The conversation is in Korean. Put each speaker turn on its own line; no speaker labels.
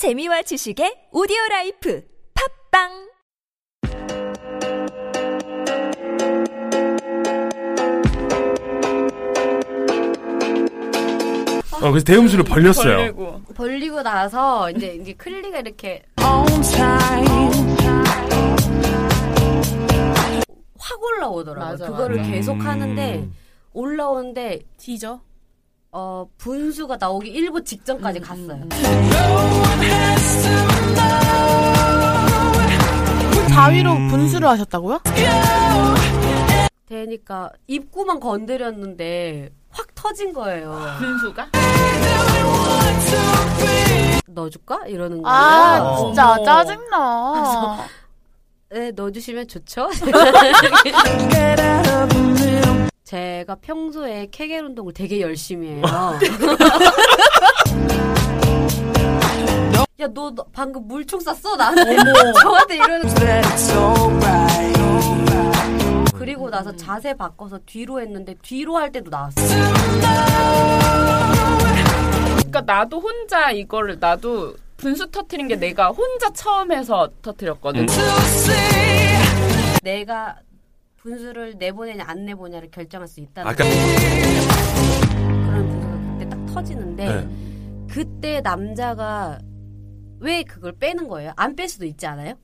재미와 지식의 오디오 life 팟빵
어, 그래서 대음순을 벌렸어요.
벌리고.
벌리고 나서 이제 이제 클리가 이렇게 확 올라오더라고요.
맞아,
그거를
맞아.
계속 하는데
음.
올라오는데
뒤져.
어 분수가 나오기 일부 직전까지
음,
갔어요.
자위로 분수를 하셨다고요?
되니까 입구만 건드렸는데 확 터진 거예요.
분수가?
넣어줄까? 이러는 거예요.
아, 진짜
어머.
짜증나.
네, 넣어주시면 좋죠. 제가 평소에 케겔 운동을 되게 열심히 해요. 야, 너, 너 방금 물총 쐈어? 나한테. 저한테 이러는 그리고 나서 자세 바꿔서 뒤로 했는데 뒤로 할 때도 나왔어.
그러니까 나도 혼자 이거를 나도 분수 터트린 게 내가 혼자 처음 해서 터트렸거든.
음.
내가 분수를 내보내냐 안 내보냐를 결정할 수 있다는
아까
그런 분수가 그때 딱 터지는데
네.
그때 남자가 왜 그걸 빼는 거예요? 안 뺄 수도 있지 않아요?